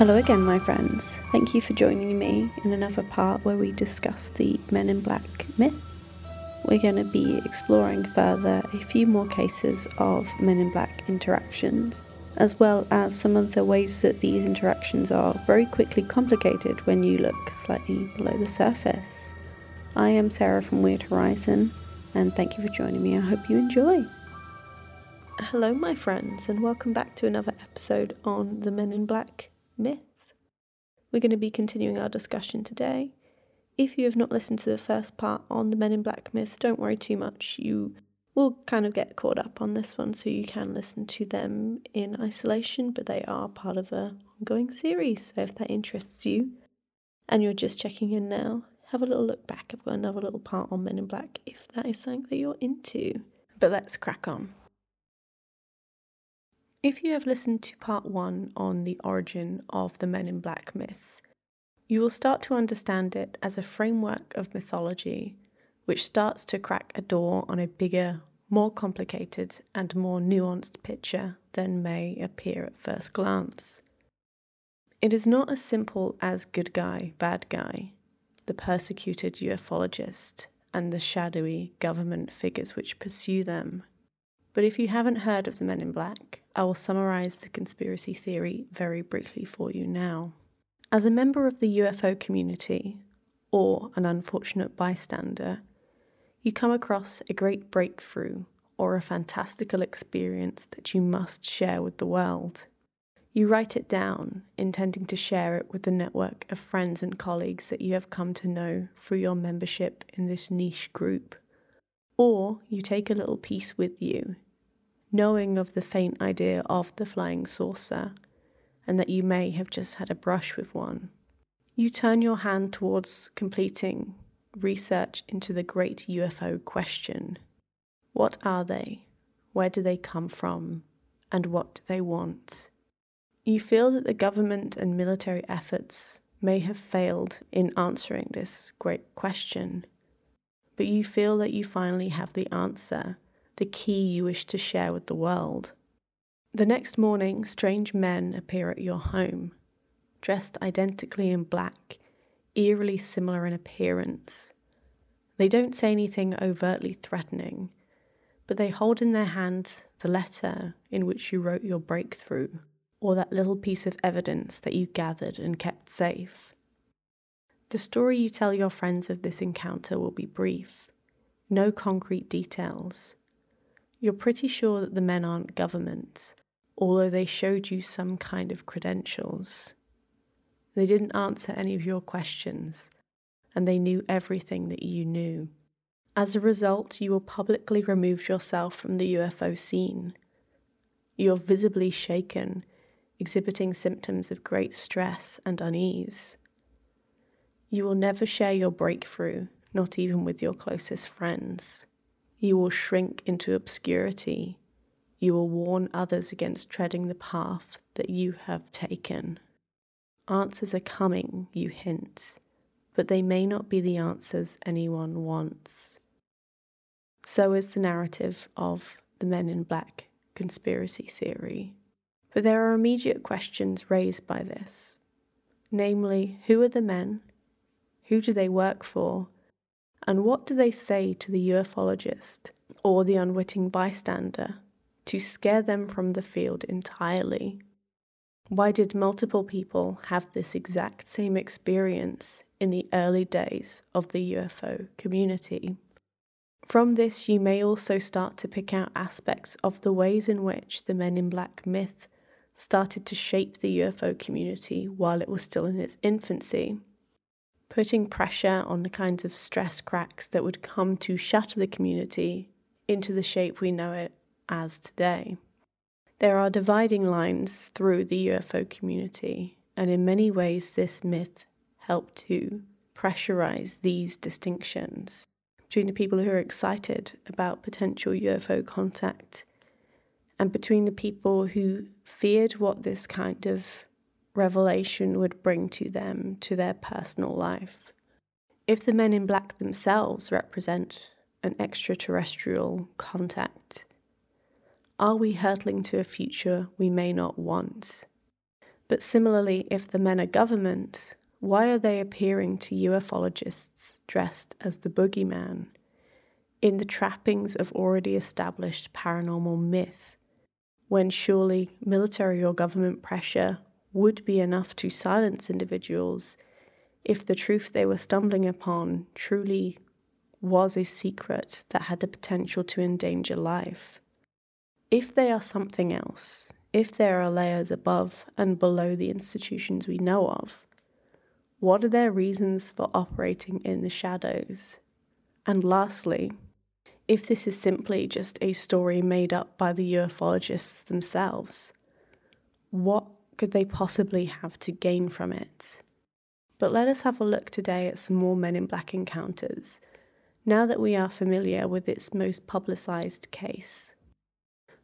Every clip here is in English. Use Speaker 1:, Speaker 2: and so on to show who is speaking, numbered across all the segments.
Speaker 1: Hello again, my friends. Thank you for joining me in another part where we discuss the Men in Black myth. We're going to be exploring further a few more cases of Men in Black interactions, as well as some of the ways that these interactions are very quickly complicated when you look slightly below the surface. I am Sarah from Weird Horizon, and thank you for joining me. I hope you enjoy. Hello, my friends, and welcome back to another episode on the Men in Black myth. We're going to be continuing our discussion today. If you have not listened to the first part on the Men in Black myth, don't worry too much. You will kind of get caught up on this one, so you can listen to them in isolation, but they are part of a ongoing series. So if that interests you and you're just checking in now, have a little look back. I've got another little part on Men in Black if that is something that you're into. But let's crack on. If you have listened to part one on the origin of the Men in Black myth, you will start to understand it as a framework of mythology which starts to crack a door on a bigger, more complicated, and more nuanced picture than may appear at first glance. It is not as simple as good guy, bad guy, the persecuted ufologist, and the shadowy government figures which pursue them but if you haven't heard of the Men in Black, I will summarize the conspiracy theory very briefly for you now. As a member of the UFO community, or an unfortunate bystander, you come across a great breakthrough or a fantastical experience that you must share with the world. You write it down, intending to share it with the network of friends and colleagues that you have come to know through your membership in this niche group. Or you take a little piece with you, knowing of the faint idea of the flying saucer and that you may have just had a brush with one. You turn your hand towards completing research into the great UFO question What are they? Where do they come from? And what do they want? You feel that the government and military efforts may have failed in answering this great question but you feel that you finally have the answer, the key you wish to share with the world. The next morning, strange men appear at your home, dressed identically in black, eerily similar in appearance. They don't say anything overtly threatening, but they hold in their hands the letter in which you wrote your breakthrough, or that little piece of evidence that you gathered and kept safe. The story you tell your friends of this encounter will be brief, no concrete details. You're pretty sure that the men aren't government, although they showed you some kind of credentials. They didn't answer any of your questions, and they knew everything that you knew. As a result, you will publicly remove yourself from the UFO scene. You're visibly shaken, exhibiting symptoms of great stress and unease. You will never share your breakthrough, not even with your closest friends. You will shrink into obscurity. You will warn others against treading the path that you have taken. Answers are coming, you hint, but they may not be the answers anyone wants. So is the narrative of the Men in Black conspiracy theory. But there are immediate questions raised by this. Namely, who are the men who do they work for? And what do they say to the ufologist or the unwitting bystander to scare them from the field entirely? Why did multiple people have this exact same experience in the early days of the UFO community? From this, you may also start to pick out aspects of the ways in which the Men in Black myth started to shape the UFO community while it was still in its infancy putting pressure on the kinds of stress cracks that would come to shatter the community into the shape we know it as today. There are dividing lines through the UFO community, and in many ways, this myth helped to pressurize these distinctions between the people who are excited about potential UFO contact and between the people who feared what this kind of revelation would bring to them, to their personal life. If the men in black themselves represent an extraterrestrial contact, are we hurtling to a future we may not want? But similarly, if the men are government, why are they appearing to ufologists dressed as the boogeyman, in the trappings of already established paranormal myth, when surely military or government pressure would be enough to silence individuals if the truth they were stumbling upon truly was a secret that had the potential to endanger life? If they are something else, if there are layers above and below the institutions we know of, what are their reasons for operating in the shadows? And lastly, if this is simply just a story made up by the ufologists themselves, what could they possibly have to gain from it? But let us have a look today at some more Men in Black encounters, now that we are familiar with its most publicised case.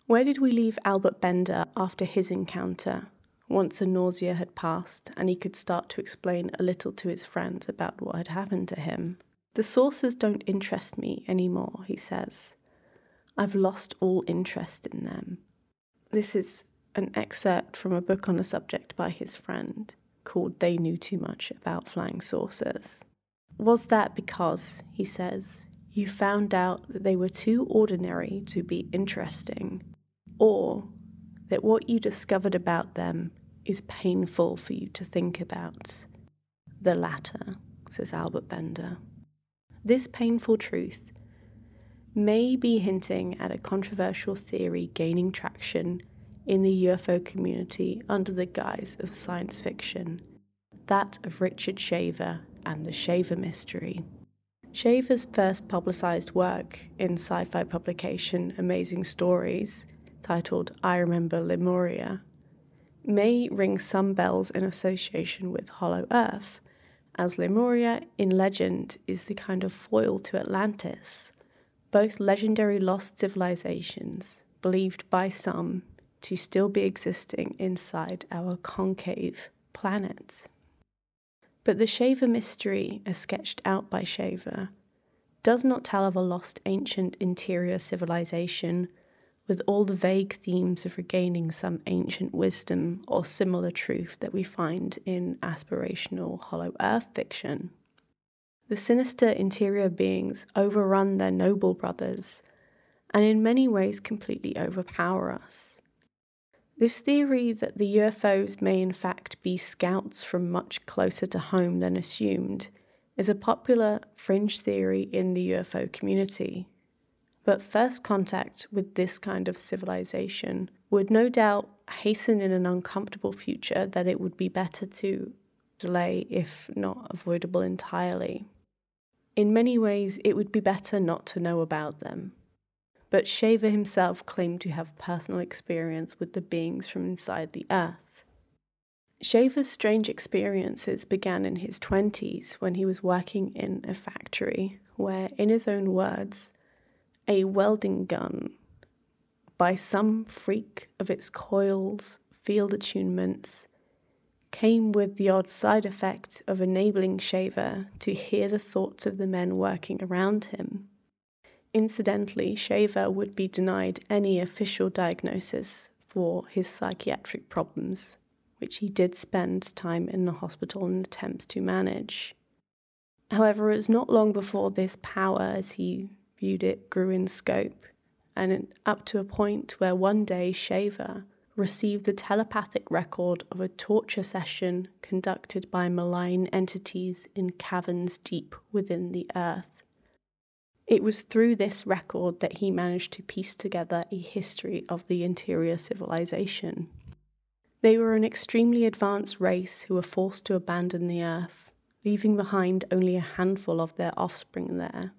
Speaker 1: Where did we leave Albert Bender after his encounter, once the nausea had passed and he could start to explain a little to his friends about what had happened to him? The sources don't interest me anymore, he says. I've lost all interest in them. This is an excerpt from a book on the subject by his friend called They Knew Too Much About Flying Saucers. Was that because, he says, you found out that they were too ordinary to be interesting or that what you discovered about them is painful for you to think about. The latter, says Albert Bender. This painful truth may be hinting at a controversial theory gaining traction in the UFO community under the guise of science fiction, that of Richard Shaver and the Shaver Mystery. Shaver's first publicized work in sci fi publication Amazing Stories titled I Remember Lemuria, may ring some bells in association with Hollow Earth, as Lemuria in legend is the kind of foil to Atlantis, both legendary lost civilizations, believed by some to still be existing inside our concave planet. But the Shaver mystery, as sketched out by Shaver, does not tell of a lost ancient interior civilization with all the vague themes of regaining some ancient wisdom or similar truth that we find in aspirational Hollow Earth fiction. The sinister interior beings overrun their noble brothers and in many ways completely overpower us. This theory that the UFOs may in fact be scouts from much closer to home than assumed is a popular fringe theory in the UFO community but first contact with this kind of civilization would no doubt hasten in an uncomfortable future that it would be better to delay, if not avoidable entirely. In many ways, it would be better not to know about them. But Shaver himself claimed to have personal experience with the beings from inside the earth. Shaver's strange experiences began in his 20s when he was working in a factory where, in his own words, a welding gun by some freak of its coils, field attunements, came with the odd side effect of enabling Shaver to hear the thoughts of the men working around him. Incidentally, Shaver would be denied any official diagnosis for his psychiatric problems, which he did spend time in the hospital in attempts to manage. However, it was not long before this power, as he viewed it grew in scope, and up to a point where one day Shaver received the telepathic record of a torture session conducted by malign entities in caverns deep within the earth. It was through this record that he managed to piece together a history of the interior civilization. They were an extremely advanced race who were forced to abandon the earth, leaving behind only a handful of their offspring there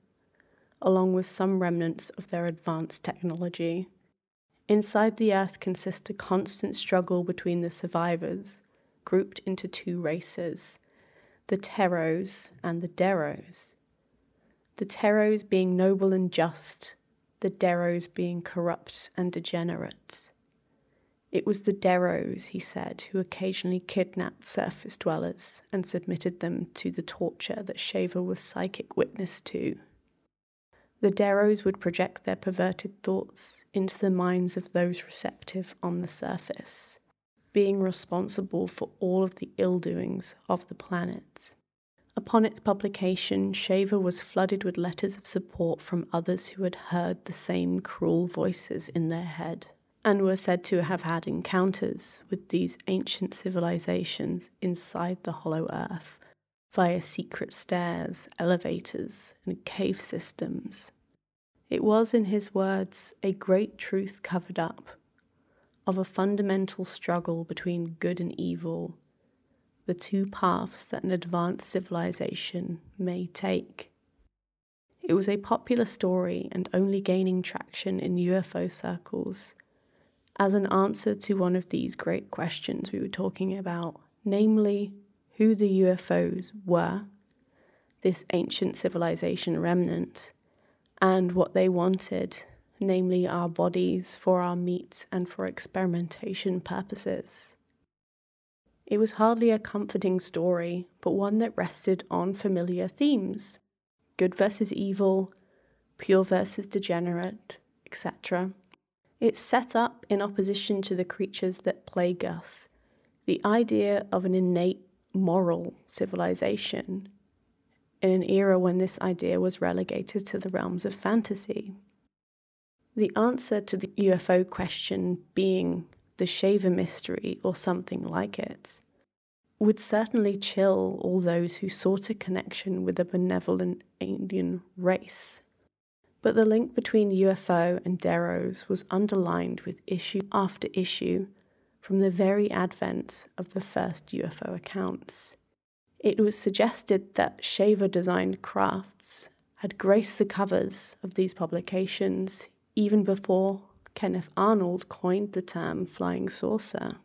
Speaker 1: along with some remnants of their advanced technology. Inside the Earth consists a constant struggle between the survivors, grouped into two races the Teros and the Deros. The Teros being noble and just, the Deros being corrupt and degenerate. It was the Deros, he said, who occasionally kidnapped surface dwellers and submitted them to the torture that Shaver was psychic witness to the Deros would project their perverted thoughts into the minds of those receptive on the surface, being responsible for all of the ill doings of the planet. Upon its publication, Shaver was flooded with letters of support from others who had heard the same cruel voices in their head and were said to have had encounters with these ancient civilizations inside the hollow earth via secret stairs, elevators, and cave systems. It was, in his words, a great truth covered up of a fundamental struggle between good and evil the two paths that an advanced civilization may take. It was a popular story and only gaining traction in UFO circles as an answer to one of these great questions we were talking about, namely, who the UFOs were, this ancient civilization remnant, and what they wanted, namely our bodies for our meat and for experimentation purposes. It was hardly a comforting story, but one that rested on familiar themes good versus evil, pure versus degenerate, etc. It's set up in opposition to the creatures that plague us, the idea of an innate moral civilization, in an era when this idea was relegated to the realms of fantasy. The answer to the UFO question being the Shaver mystery, or something like it, would certainly chill all those who sought a connection with a benevolent alien race. But the link between UFO and Deros was underlined with issue after issue from the very advent of the first UFO accounts. It was suggested that Shaver designed crafts had graced the covers of these publications even before Kenneth Arnold coined the term flying saucer.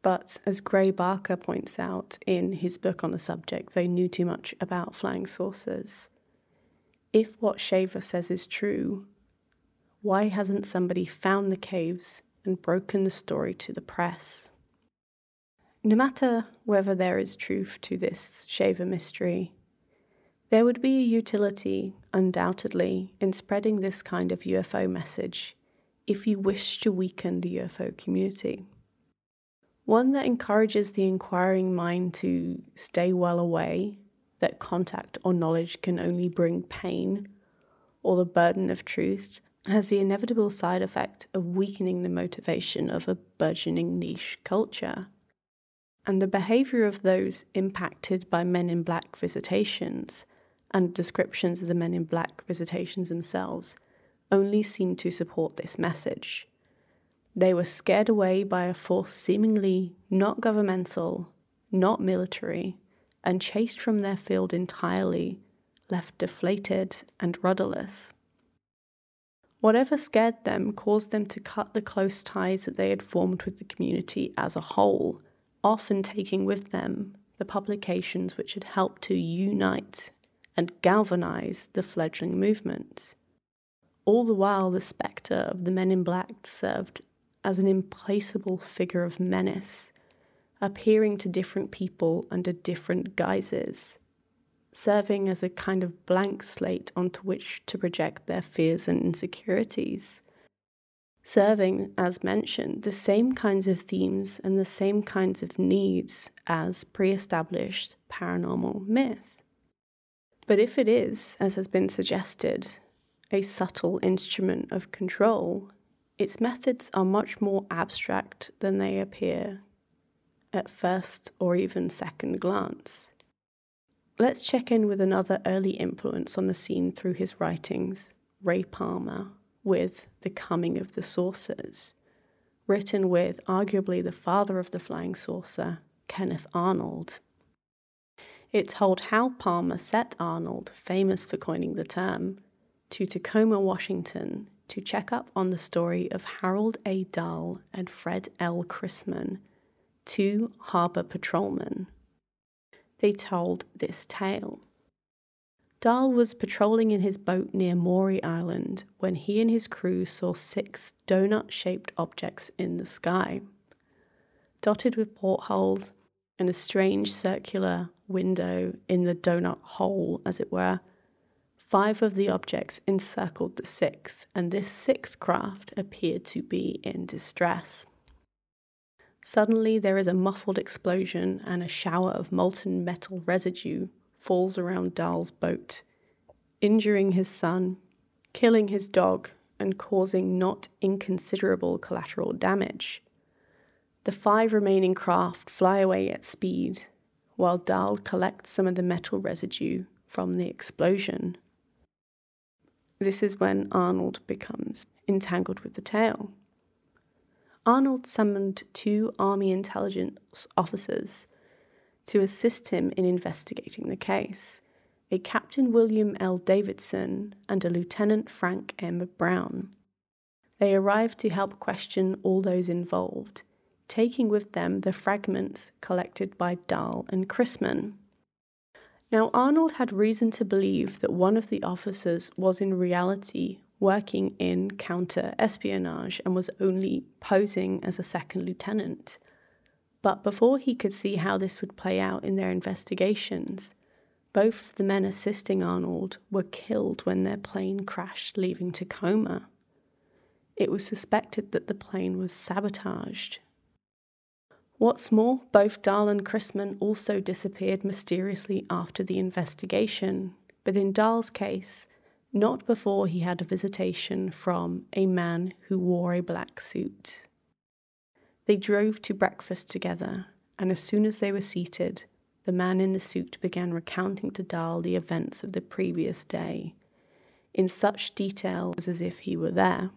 Speaker 1: But as Gray Barker points out in his book on the subject, they knew too much about flying saucers. If what Shaver says is true, why hasn't somebody found the caves and broken the story to the press? No matter whether there is truth to this Shaver mystery, there would be a utility, undoubtedly, in spreading this kind of UFO message if you wish to weaken the UFO community. One that encourages the inquiring mind to stay well away, that contact or knowledge can only bring pain or the burden of truth, has the inevitable side effect of weakening the motivation of a burgeoning niche culture. And the behavior of those impacted by men in black visitations and descriptions of the men in black visitations themselves only seemed to support this message. They were scared away by a force seemingly not governmental, not military, and chased from their field entirely, left deflated and rudderless. Whatever scared them caused them to cut the close ties that they had formed with the community as a whole, often taking with them the publications which had helped to unite and galvanize the fledgling movement. All the while, the spectre of the men in black served as an implacable figure of menace, appearing to different people under different guises, serving as a kind of blank slate onto which to project their fears and insecurities. Serving, as mentioned, the same kinds of themes and the same kinds of needs as pre established paranormal myth. But if it is, as has been suggested, a subtle instrument of control, its methods are much more abstract than they appear at first or even second glance. Let's check in with another early influence on the scene through his writings, Ray Palmer, with The Coming of the Saucers, written with arguably the father of the flying saucer, Kenneth Arnold. It told how Palmer set Arnold, famous for coining the term, to Tacoma, Washington, to check up on the story of Harold A. Dahl and Fred L. Chrisman, two harbor patrolmen. They told this tale. Dahl was patrolling in his boat near Maury Island when he and his crew saw six donut shaped objects in the sky. Dotted with portholes and a strange circular window in the donut hole, as it were, Five of the objects encircled the sixth, and this sixth craft appeared to be in distress. Suddenly, there is a muffled explosion, and a shower of molten metal residue falls around Dahl's boat, injuring his son, killing his dog, and causing not inconsiderable collateral damage. The five remaining craft fly away at speed, while Dahl collects some of the metal residue from the explosion. This is when Arnold becomes entangled with the tale. Arnold summoned two Army intelligence officers to assist him in investigating the case a Captain William L. Davidson and a Lieutenant Frank M. Brown. They arrived to help question all those involved, taking with them the fragments collected by Dahl and Chrisman. Now, Arnold had reason to believe that one of the officers was in reality working in counter espionage and was only posing as a second lieutenant. But before he could see how this would play out in their investigations, both of the men assisting Arnold were killed when their plane crashed, leaving Tacoma. It was suspected that the plane was sabotaged. What's more, both Dahl and Chrisman also disappeared mysteriously after the investigation, but in Dahl's case, not before he had a visitation from a man who wore a black suit. They drove to breakfast together, and as soon as they were seated, the man in the suit began recounting to Dahl the events of the previous day, in such detail as if he were there.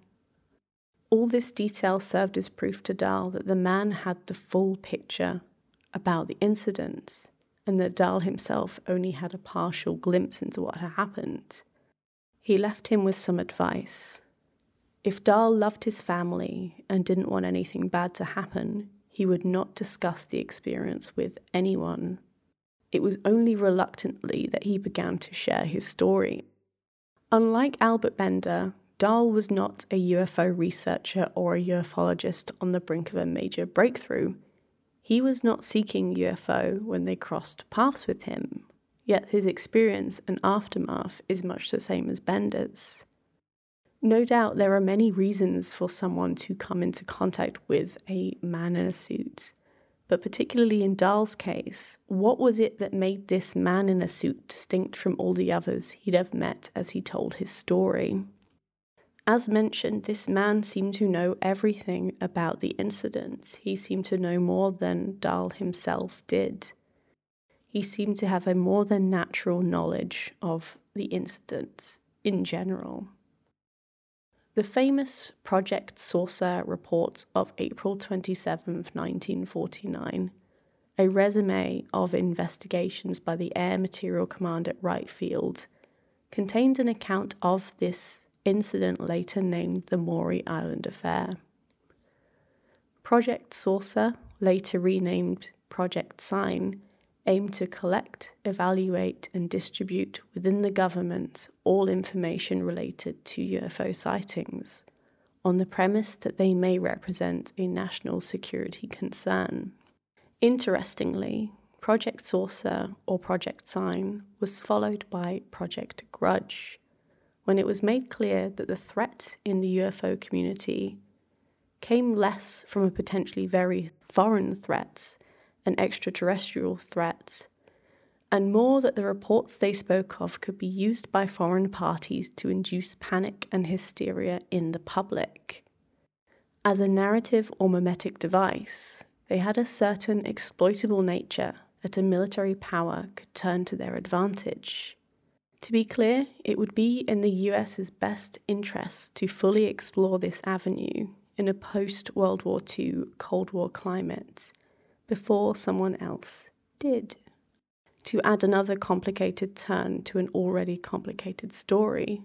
Speaker 1: All this detail served as proof to Dahl that the man had the full picture about the incidents, and that Dahl himself only had a partial glimpse into what had happened. He left him with some advice. If Dahl loved his family and didn't want anything bad to happen, he would not discuss the experience with anyone. It was only reluctantly that he began to share his story. Unlike Albert Bender, Dahl was not a UFO researcher or a ufologist on the brink of a major breakthrough. He was not seeking UFO when they crossed paths with him yet his experience and aftermath is much the same as Bender's. No doubt there are many reasons for someone to come into contact with a man in a suit, but particularly in Dahl's case, what was it that made this man in a suit distinct from all the others he'd have met as he told his story? As mentioned, this man seemed to know everything about the incident. He seemed to know more than Dahl himself did he seemed to have a more than natural knowledge of the incidents in general. The famous Project Saucer report of April 27, 1949, a resume of investigations by the Air Materiel Command at Wright Field, contained an account of this incident later named the Maury Island Affair. Project Saucer, later renamed Project Sign, aimed to collect, evaluate, and distribute within the government all information related to UFO sightings, on the premise that they may represent a national security concern. Interestingly, Project Saucer or Project Sign was followed by Project Grudge, when it was made clear that the threat in the UFO community came less from a potentially very foreign threat and extraterrestrial threats, and more that the reports they spoke of could be used by foreign parties to induce panic and hysteria in the public. As a narrative or mimetic device, they had a certain exploitable nature that a military power could turn to their advantage. To be clear, it would be in the US's best interest to fully explore this avenue in a post World War II Cold War climate before someone else did. To add another complicated turn to an already complicated story,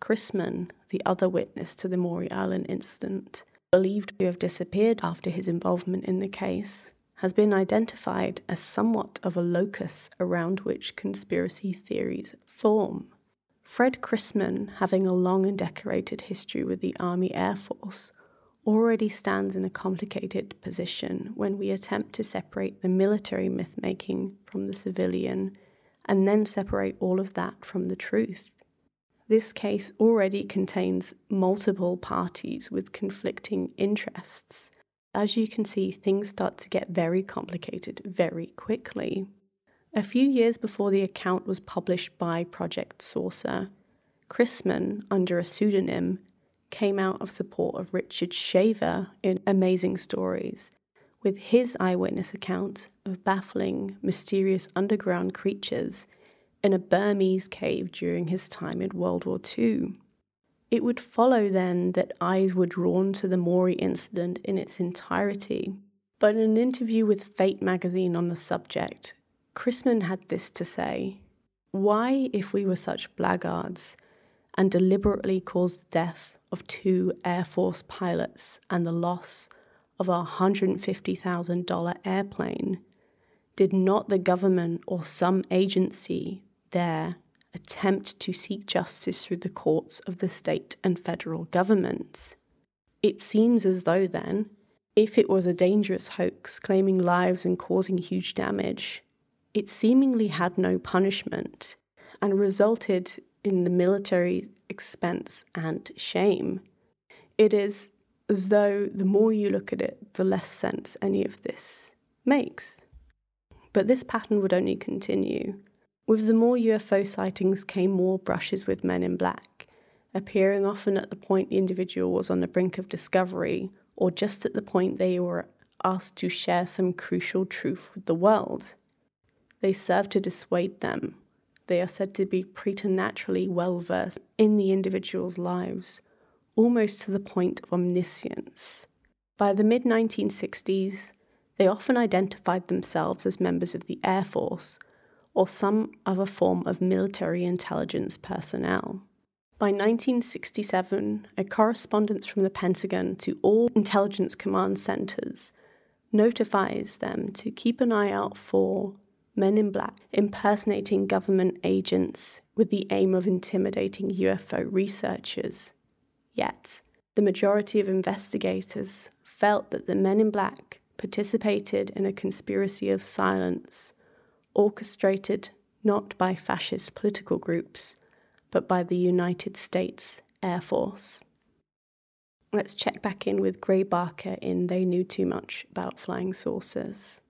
Speaker 1: Chrisman, the other witness to the Maury Island incident, believed to have disappeared after his involvement in the case, has been identified as somewhat of a locus around which conspiracy theories form. Fred Chrisman, having a long and decorated history with the Army Air Force, already stands in a complicated position when we attempt to separate the military myth making from the civilian and then separate all of that from the truth. This case already contains multiple parties with conflicting interests, As you can see, things start to get very complicated very quickly. A few years before the account was published by Project Saucer, Chrisman, under a pseudonym, came out of support of Richard Shaver in Amazing Stories, with his eyewitness account of baffling, mysterious underground creatures in a Burmese cave during his time in World War II. It would follow then that eyes were drawn to the Maury incident in its entirety. But in an interview with Fate magazine on the subject, Chrisman had this to say Why, if we were such blackguards and deliberately caused the death of two Air Force pilots and the loss of a $150,000 airplane, did not the government or some agency there attempt to seek justice through the courts of the state and federal governments. It seems as though, then, if it was a dangerous hoax claiming lives and causing huge damage, it seemingly had no punishment and resulted in the military expense and shame. It is as though the more you look at it, the less sense any of this makes. But this pattern would only continue. With the more UFO sightings came more brushes with men in black, appearing often at the point the individual was on the brink of discovery, or just at the point they were asked to share some crucial truth with the world. They serve to dissuade them. They are said to be preternaturally well versed in the individual's lives, almost to the point of omniscience. By the mid 1960s, they often identified themselves as members of the Air Force or some other form of military intelligence personnel. By 1967, a correspondence from the Pentagon to all intelligence command centers notifies them to keep an eye out for men in black impersonating government agents with the aim of intimidating UFO researchers. Yet, the majority of investigators felt that the men in black participated in a conspiracy of silence orchestrated not by fascist political groups, but by the United States Air Force. Let's check back in with Gray Barker in They Knew Too Much About Flying Saucers.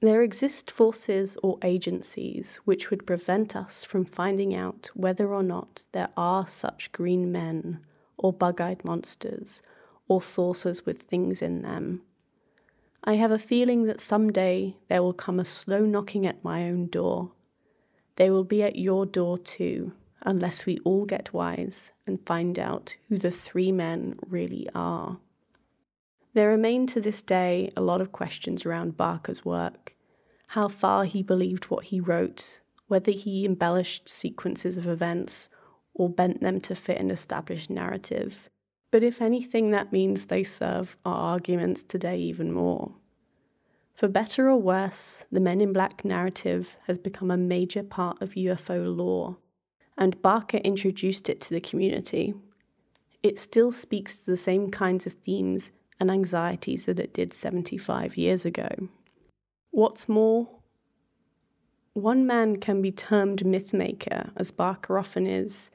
Speaker 1: There exist forces or agencies which would prevent us from finding out whether or not there are such green men, or bug eyed monsters, or saucers with things in them, I have a feeling that someday there will come a slow knocking at my own door. They will be at your door too, unless we all get wise and find out who the three men really are. There remain to this day a lot of questions around Barker's work how far he believed what he wrote, whether he embellished sequences of events or bent them to fit an established narrative. But if anything, that means they serve our arguments today even more. For better or worse, the Men in Black narrative has become a major part of UFO lore, and Barker introduced it to the community. It still speaks to the same kinds of themes and anxieties that it did 75 years ago. What's more, one man can be termed mythmaker, as Barker often is,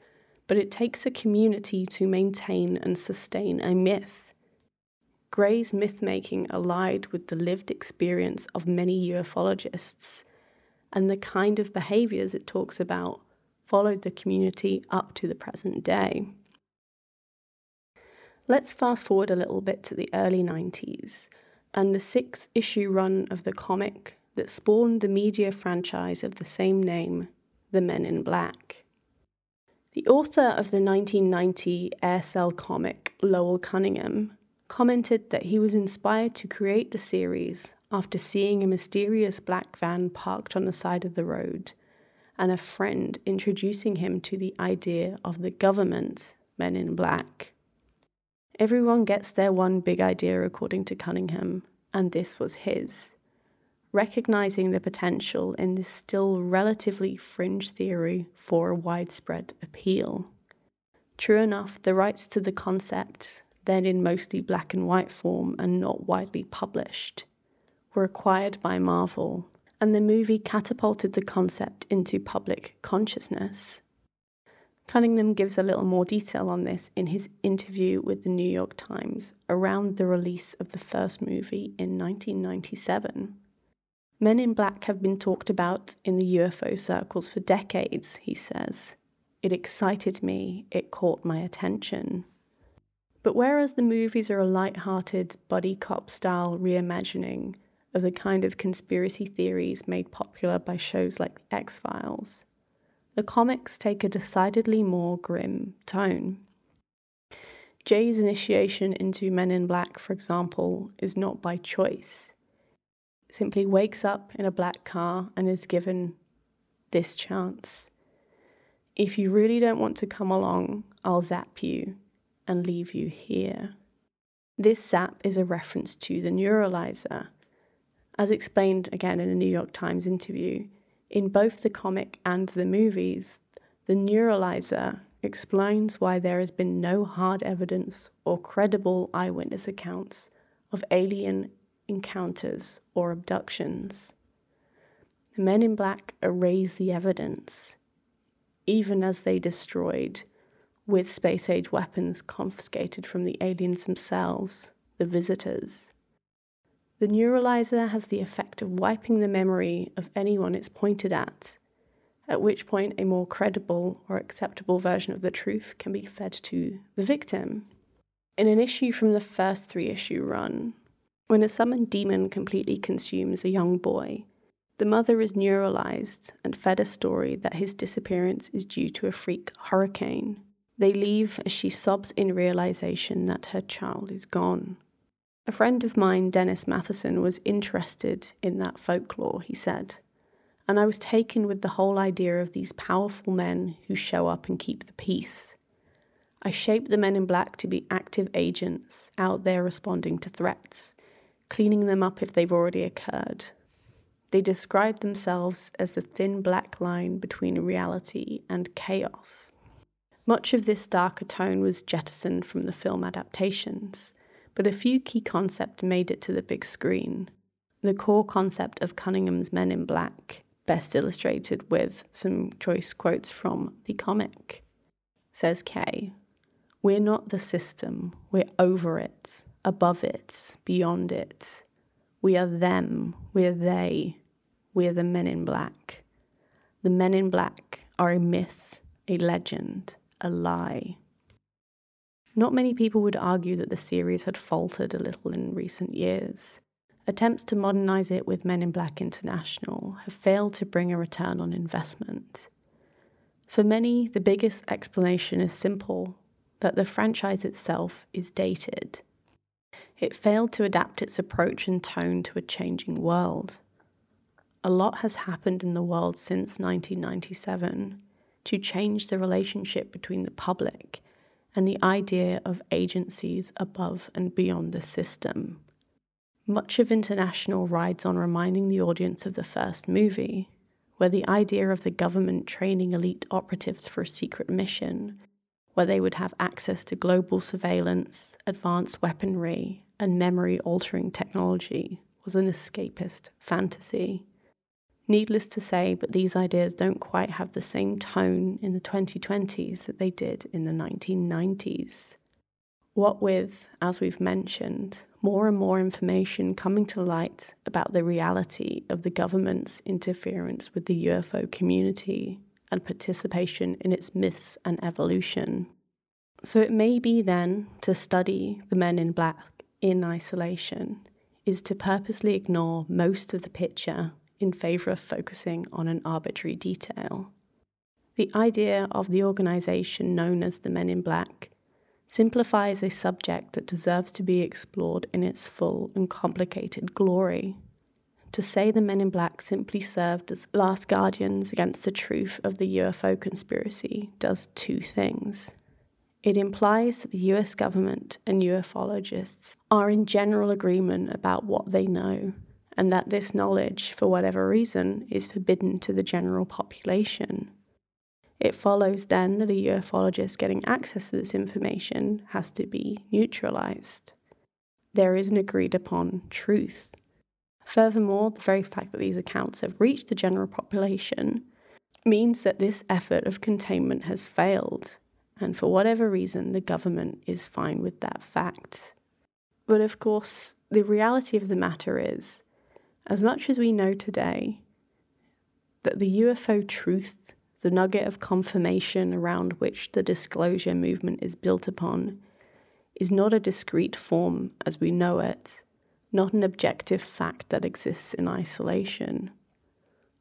Speaker 1: but it takes a community to maintain and sustain a myth. Gray's mythmaking allied with the lived experience of many ufologists, and the kind of behaviours it talks about followed the community up to the present day. Let's fast forward a little bit to the early 90s and the six issue run of the comic that spawned the media franchise of the same name, The Men in Black. The author of the 1990 Aircel comic, Lowell Cunningham, commented that he was inspired to create the series after seeing a mysterious black van parked on the side of the road and a friend introducing him to the idea of the government men in black. Everyone gets their one big idea, according to Cunningham, and this was his recognizing the potential in this still relatively fringe theory for a widespread appeal. True enough, the rights to the concept, then in mostly black and white form and not widely published, were acquired by Marvel, and the movie catapulted the concept into public consciousness. Cunningham gives a little more detail on this in his interview with the New York Times around the release of the first movie in 1997. Men in Black have been talked about in the UFO circles for decades, he says. It excited me, it caught my attention. But whereas the movies are a light-hearted buddy cop style reimagining of the kind of conspiracy theories made popular by shows like The X Files, the comics take a decidedly more grim tone. Jay's initiation into Men in Black, for example, is not by choice. Simply wakes up in a black car and is given this chance. If you really don't want to come along, I'll zap you and leave you here. This zap is a reference to the neuralizer. As explained again in a New York Times interview, in both the comic and the movies, the neuralizer explains why there has been no hard evidence or credible eyewitness accounts of alien encounters or abductions. The men in black erase the evidence, even as they destroyed, with space age weapons confiscated from the aliens themselves, the visitors. The neuralizer has the effect of wiping the memory of anyone it's pointed at, at which point a more credible or acceptable version of the truth can be fed to the victim. In an issue from the first three issue run, when a summoned demon completely consumes a young boy, the mother is neuralized and fed a story that his disappearance is due to a freak hurricane. They leave as she sobs in realization that her child is gone. A friend of mine, Dennis Matheson, was interested in that folklore, he said, and I was taken with the whole idea of these powerful men who show up and keep the peace. I shaped the men in black to be active agents out there responding to threats, cleaning them up if they've already occurred. They described themselves as the thin black line between reality and chaos. Much of this darker tone was jettisoned from the film adaptations but a few key concepts made it to the big screen. The core concept of Cunningham's Men in Black, best illustrated with some choice quotes from the comic. Says Kay, We're not the system, we're over it, above it, beyond it. We are them, we're they, we're the Men in Black. The Men in Black are a myth, a legend, a lie. Not many people would argue that the series had faltered a little in recent years. Attempts to modernize it with Men in Black International have failed to bring a return on investment. For many, the biggest explanation is simple that the franchise itself is dated. It failed to adapt its approach and tone to a changing world. A lot has happened in the world since 1997 to change the relationship between the public and the idea of agencies above and beyond the system. Much of International rides on reminding the audience of the first movie, where the idea of the government training elite operatives for a secret mission, where they would have access to global surveillance, advanced weaponry, and memory altering technology, was an escapist fantasy. Needless to say, but these ideas don't quite have the same tone in the 2020s that they did in the 1990s. What with, as we've mentioned, more and more information coming to light about the reality of the government's interference with the UFO community and participation in its myths and evolution. So it may be then to study the men in black in isolation is to purposely ignore most of the picture in favour of focusing on an arbitrary detail. The idea of the organisation known as the Men in Black simplifies a subject that deserves to be explored in its full and complicated glory. To say the Men in Black simply served as last guardians against the truth of the UFO conspiracy does two things. It implies that the US government and ufologists are in general agreement about what they know and that this knowledge, for whatever reason, is forbidden to the general population. It follows then that a ufologist getting access to this information has to be neutralized. There is an agreed upon truth. Furthermore, the very fact that these accounts have reached the general population means that this effort of containment has failed, and for whatever reason, the government is fine with that fact. But of course, the reality of the matter is, as much as we know today, that the UFO truth, the nugget of confirmation around which the disclosure movement is built upon, is not a discrete form as we know it, not an objective fact that exists in isolation.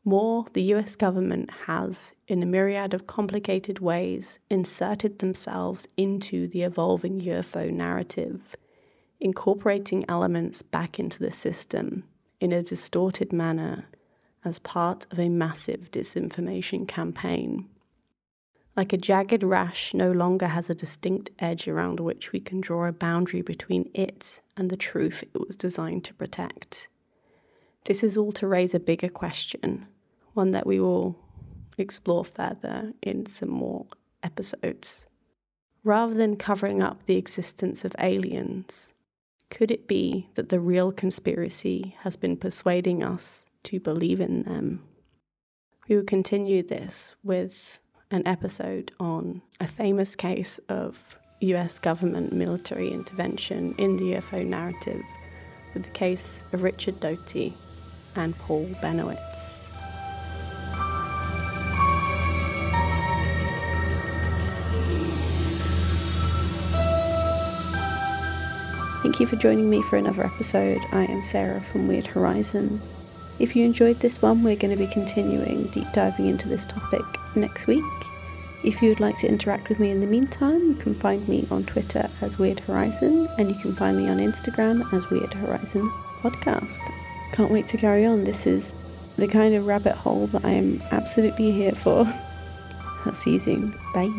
Speaker 1: More, the US government has, in a myriad of complicated ways, inserted themselves into the evolving UFO narrative, incorporating elements back into the system in a distorted manner as part of a massive disinformation campaign. Like a jagged rash no longer has a distinct edge around which we can draw a boundary between it and the truth it was designed to protect. This is all to raise a bigger question, one that we will explore further in some more episodes. Rather than covering up the existence of aliens, could it be that the real conspiracy has been persuading us to believe in them? We will continue this with an episode on a famous case of US government military intervention in the UFO narrative with the case of Richard Doty and Paul Bennewitz. Thank you for joining me for another episode. I am Sarah from Weird Horizon. If you enjoyed this one, we're going to be continuing deep diving into this topic next week. If you would like to interact with me in the meantime, you can find me on Twitter as Weird Horizon and you can find me on Instagram as Weird Horizon Podcast. Can't wait to carry on. This is the kind of rabbit hole that I am absolutely here for. I'll see you soon. Bye.